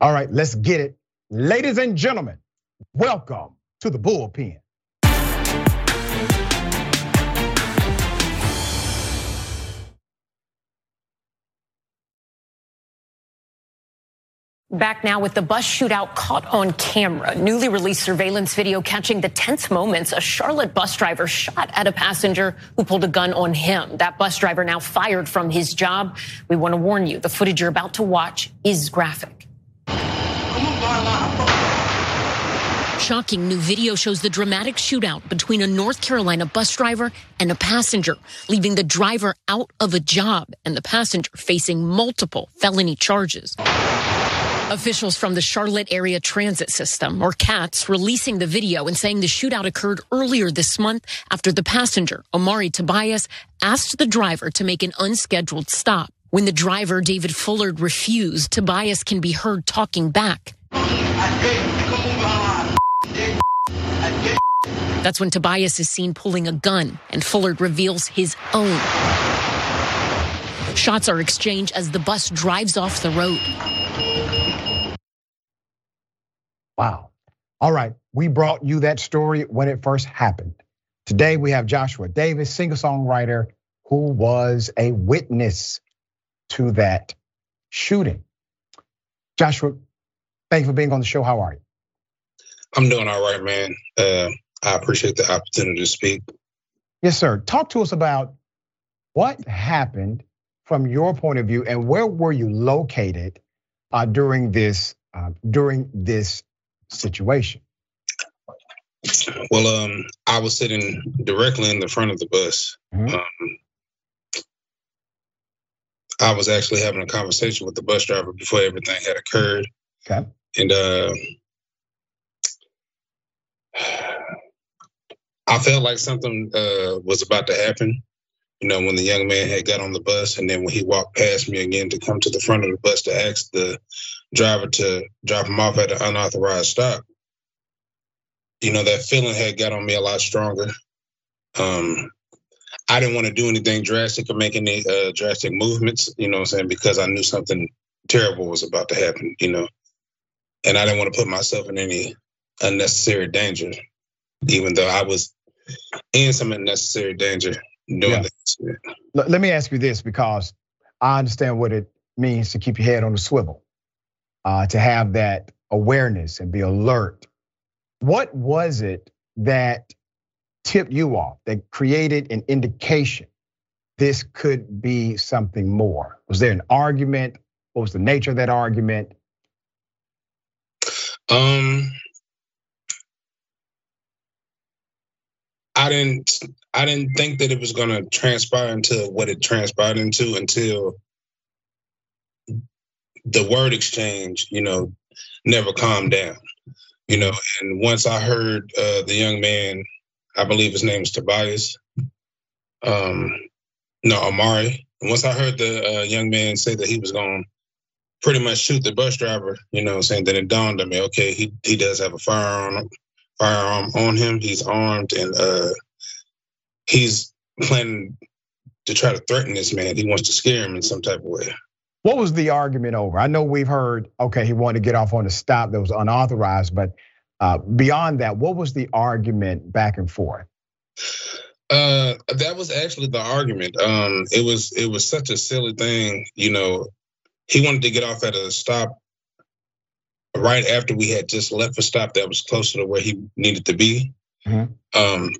All right, let's get it. Ladies and gentlemen, welcome to the bullpen. Back now with the bus shootout caught on camera. Newly released surveillance video catching the tense moments a Charlotte bus driver shot at a passenger who pulled a gun on him. That bus driver now fired from his job. We want to warn you the footage you're about to watch is graphic. Shocking new video shows the dramatic shootout between a North Carolina bus driver and a passenger, leaving the driver out of a job and the passenger facing multiple felony charges. Officials from the Charlotte Area Transit System, or CATS, releasing the video and saying the shootout occurred earlier this month after the passenger, Omari Tobias, asked the driver to make an unscheduled stop. When the driver, David Fullard, refused, Tobias can be heard talking back. That's when Tobias is seen pulling a gun and Fullard reveals his own. Shots are exchanged as the bus drives off the road. Wow. All right, we brought you that story when it first happened. Today we have Joshua Davis, singer-songwriter who was a witness to that shooting. Joshua, thank you for being on the show. How are you? I'm doing all right, man. Uh, I appreciate the opportunity to speak. Yes, sir. Talk to us about what happened from your point of view and where were you located uh, during this uh, during this situation? Well, um, I was sitting directly in the front of the bus. Mm-hmm. Um, I was actually having a conversation with the bus driver before everything had occurred. Okay. And uh, I felt like something uh, was about to happen. You know, when the young man had got on the bus, and then when he walked past me again to come to the front of the bus to ask the driver to drop him off at an unauthorized stop, you know, that feeling had got on me a lot stronger. Um, I didn't want to do anything drastic or make any uh, drastic movements, you know I'm saying, because I knew something terrible was about to happen, you know. And I didn't want to put myself in any unnecessary danger, even though I was in some unnecessary danger doing yeah. this. Let me ask you this because I understand what it means to keep your head on the swivel uh, to have that awareness and be alert. What was it that tipped you off, that created an indication this could be something more? Was there an argument? What was the nature of that argument? Um, I didn't I didn't think that it was to transpire into what it transpired into until the word exchange, you know, never calmed down. You know, and once I heard uh, the young man, I believe his name is Tobias, um, no, Amari. And once I heard the uh, young man say that he was going to pretty much shoot the bus driver, you know, saying then it dawned on me, okay, he he does have a firearm firearm on him. He's armed and uh, he's planning to try to threaten this man. He wants to scare him in some type of way. What was the argument over? I know we've heard, okay, he wanted to get off on a stop that was unauthorized, but uh, beyond that, what was the argument back and forth? Uh, that was actually the argument. Um, it was it was such a silly thing, you know. He wanted to get off at a stop right after we had just left a stop that was closer to where he needed to be. Mm-hmm. Um,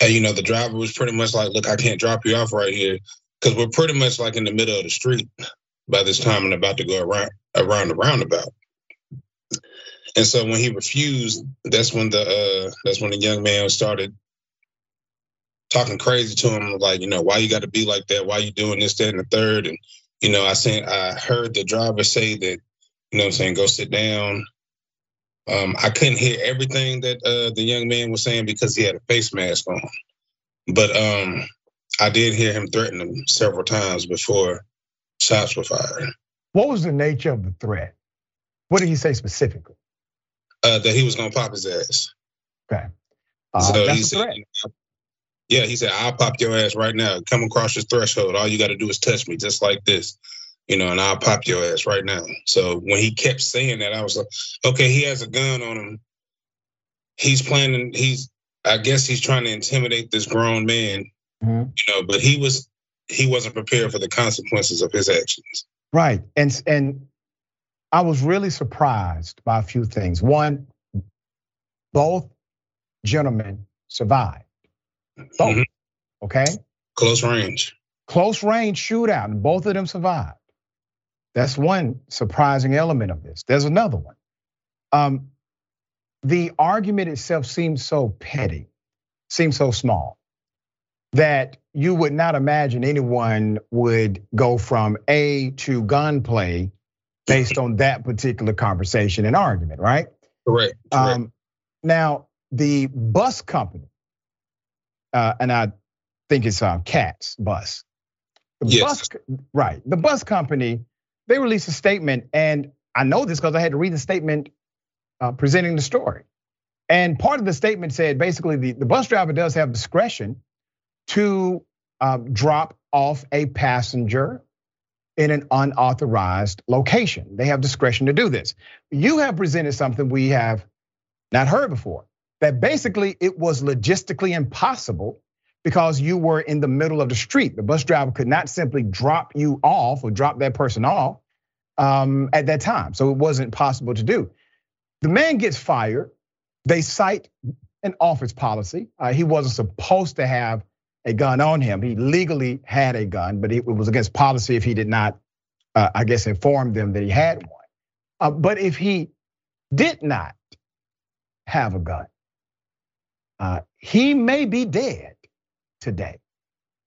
and you know, the driver was pretty much like, "Look, I can't drop you off right here." because we're pretty much like in the middle of the street by this time and about to go around around the roundabout. And so when he refused, that's when the uh, that's when the young man started talking crazy to him, like, you know, why you got to be like that? Why you doing this, that, and the third? And you know, I seen I heard the driver say that, you know, what I'm saying, go sit down. Um, I couldn't hear everything that uh, the young man was saying because he had a face mask on. But um, I did hear him threaten him several times before shots were fired. What was the nature of the threat? What did he say specifically? Uh, that he was gonna pop his ass. Okay. Uh, so he said, yeah, he said, I'll pop your ass right now. Come across this threshold. All you got to do is touch me, just like this. You know, and I'll pop your ass right now. So when he kept saying that, I was like, okay, he has a gun on him. He's planning. He's, I guess, he's trying to intimidate this grown man. Mm-hmm. You know, but he was he wasn't prepared for the consequences of his actions. Right, and and I was really surprised by a few things. One, both gentlemen survived. Both. Mm-hmm. Okay. Close range. Close range shootout, and both of them survived. That's one surprising element of this. There's another one. Um, the argument itself seems so petty, seems so small, that you would not imagine anyone would go from A to gunplay based on that particular conversation and argument, right? Correct. correct. Um, now, the bus company, uh, and I think it's um, Cats Bus. The yes. Bus, right. The bus company, they released a statement, and I know this because I had to read the statement uh, presenting the story. And part of the statement said basically the, the bus driver does have discretion to um, drop off a passenger in an unauthorized location. They have discretion to do this. You have presented something we have not heard before that basically it was logistically impossible because you were in the middle of the street. The bus driver could not simply drop you off or drop that person off um, at that time. So it wasn't possible to do. The man gets fired. They cite an office policy. Uh, he wasn't supposed to have a gun on him. He legally had a gun, but it was against policy if he did not, uh, I guess, inform them that he had one. Uh, but if he did not have a gun, uh, he may be dead today.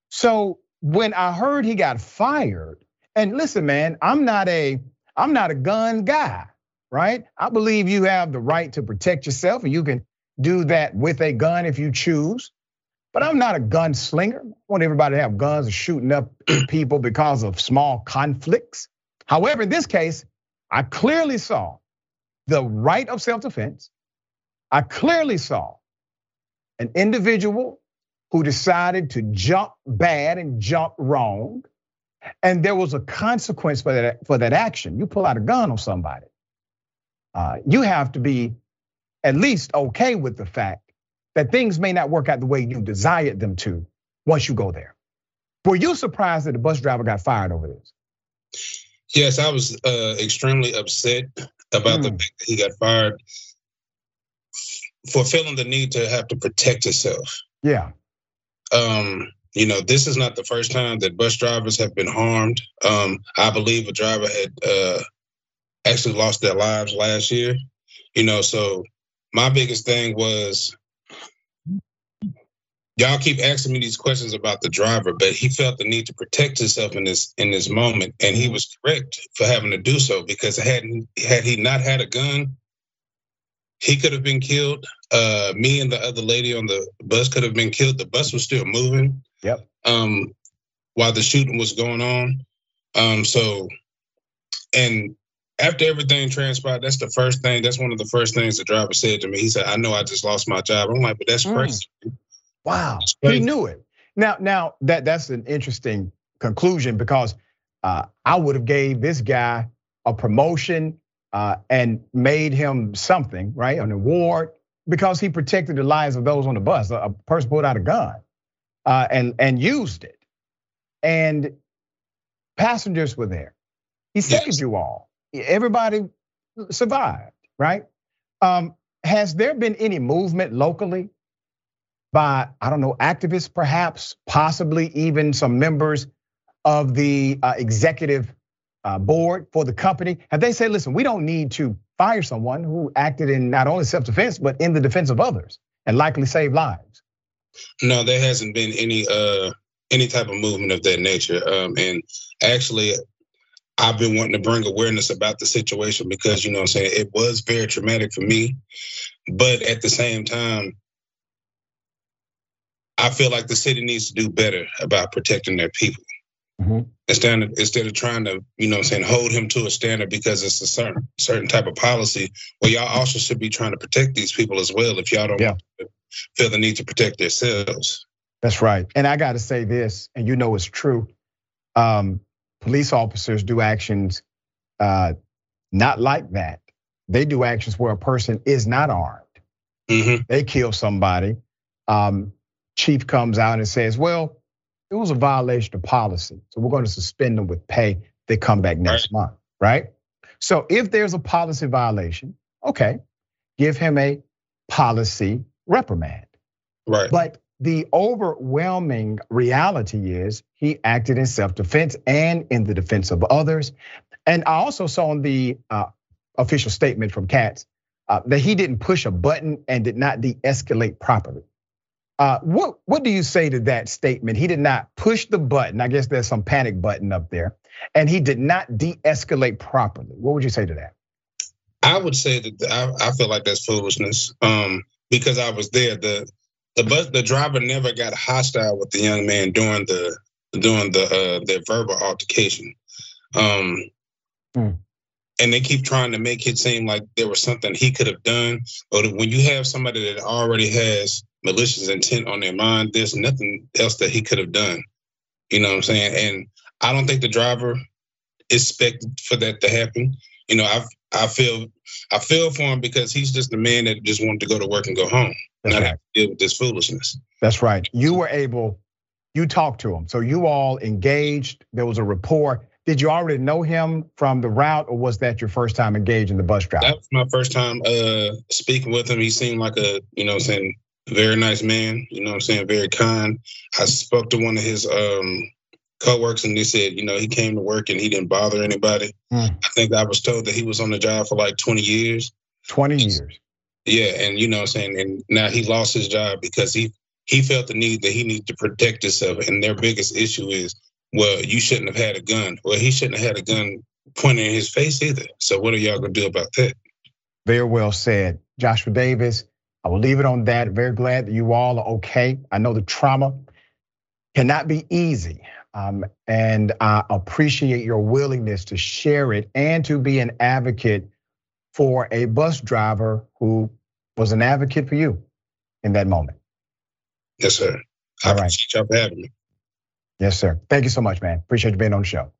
So when I heard he got fired, and listen, man, I'm not a I'm not a gun guy, right? I believe you have the right to protect yourself, and you can do that with a gun if you choose. But I'm not a gunslinger. I want everybody to have guns and shooting up people because of small conflicts. However, in this case, I clearly saw the right of self defense. I clearly saw an individual who decided to jump bad and jump wrong. And there was a consequence for that, for that action. You pull out a gun on somebody. Uh, you have to be at least okay with the fact that things may not work out the way you desired them to once you go there. Were you surprised that the bus driver got fired over this? Yes, I was uh, extremely upset about mm. the hmm. fact that he got fired for feeling the need to have to protect himself. Yeah. Um, you know, this is not the first time that bus drivers have been harmed. Um, I believe a driver had uh, actually lost their lives last year. You know, so my biggest thing was y'all keep asking me these questions about the driver, but he felt the need to protect himself in this in this moment, and he was correct for having to do so because had had he not had a gun, he could have been killed. Uh, me and the other lady on the bus could have been killed. The bus was still moving. Yep. Um, while the shooting was going on. Um, so, and after everything transpired, that's the first thing. That's one of the first things the driver said to me. He said, "I know I just lost my job." I'm like, "But that's mm. crazy." Wow, he knew it. Now, now that that's an interesting conclusion because uh, I would have gave this guy a promotion and made him something, right? An award because he protected the lives of those on the bus. A person pulled out a gun uh, and and used it, and passengers were there. He saved yes. you all. Everybody survived, right? Um, has there been any movement locally by, I don't know, activists perhaps, possibly even some members of the uh, executive uh, board for the company? Have they said, listen, we don't need to fire someone who acted in not only self defense, but in the defense of others and likely saved lives? No, there hasn't been any uh, any type of movement of that nature. Um, and actually, I've been wanting to bring awareness about the situation because you know I'm saying it was very traumatic for me. But at the same time, I feel like the city needs to do better about protecting their people. Mm-hmm. Instead, of, instead of trying to, you know, I'm saying hold him to a standard because it's a certain certain type of policy. Well, y'all also should be trying to protect these people as well. If y'all don't yeah. feel the need to protect themselves. That's right. And I got to say this, and you know it's true. Um, police officers do actions uh, not like that. They do actions where a person is not armed. Mm-hmm. They kill somebody. Um, chief comes out and says, "Well, it was a violation of policy, so we're going to suspend them with pay. They come back next right. month, right?" So if there's a policy violation, okay, give him a policy reprimand. Right. But the overwhelming reality is he acted in self-defense and in the defense of others. And I also saw in the uh, official statement from CATS uh, that he didn't push a button and did not de-escalate properly. Uh, what what do you say to that statement? He did not push the button. I guess there's some panic button up there, and he did not de-escalate properly. What would you say to that? I would say that I, I feel like that's foolishness. Um, because I was there. The the bus the driver never got hostile with the young man during the during the uh, their verbal altercation. Um, mm. And they keep trying to make it seem like there was something he could have done. But when you have somebody that already has malicious intent on their mind, there's nothing else that he could have done. You know what I'm saying? And I don't think the driver expected for that to happen. You know, I I feel I feel for him because he's just a man that just wanted to go to work and go home. That's not right. Have to deal with this foolishness. That's right. You were able, you talked to him. So you all engaged. There was a rapport. Did you already know him from the route, or was that your first time engaging the bus driver? That was my first time uh, speaking with him. He seemed like a, you know, saying very nice man. You know, what I'm saying very kind. I spoke to one of his um, co-workers and they said, you know, he came to work and he didn't bother anybody. Mm. I think I was told that he was on the job for like 20 years. 20 years. Yeah, and you know I'm saying, and now he lost his job because he he felt the need that he needed to protect himself. And their biggest issue is, well, you shouldn't have had a gun. Well, he shouldn't have had a gun pointing in his face either. So what are y'all gonna do about that? Very well said. Joshua Davis, I will leave it on that. Very glad that you all are okay. I know the trauma cannot be easy. Um, and I appreciate your willingness to share it and to be an advocate for a bus driver who was an advocate for you in that moment. Yes, sir. I All right. appreciate y'all having me. Yes, sir. Thank you so much, man. Appreciate you being on the show.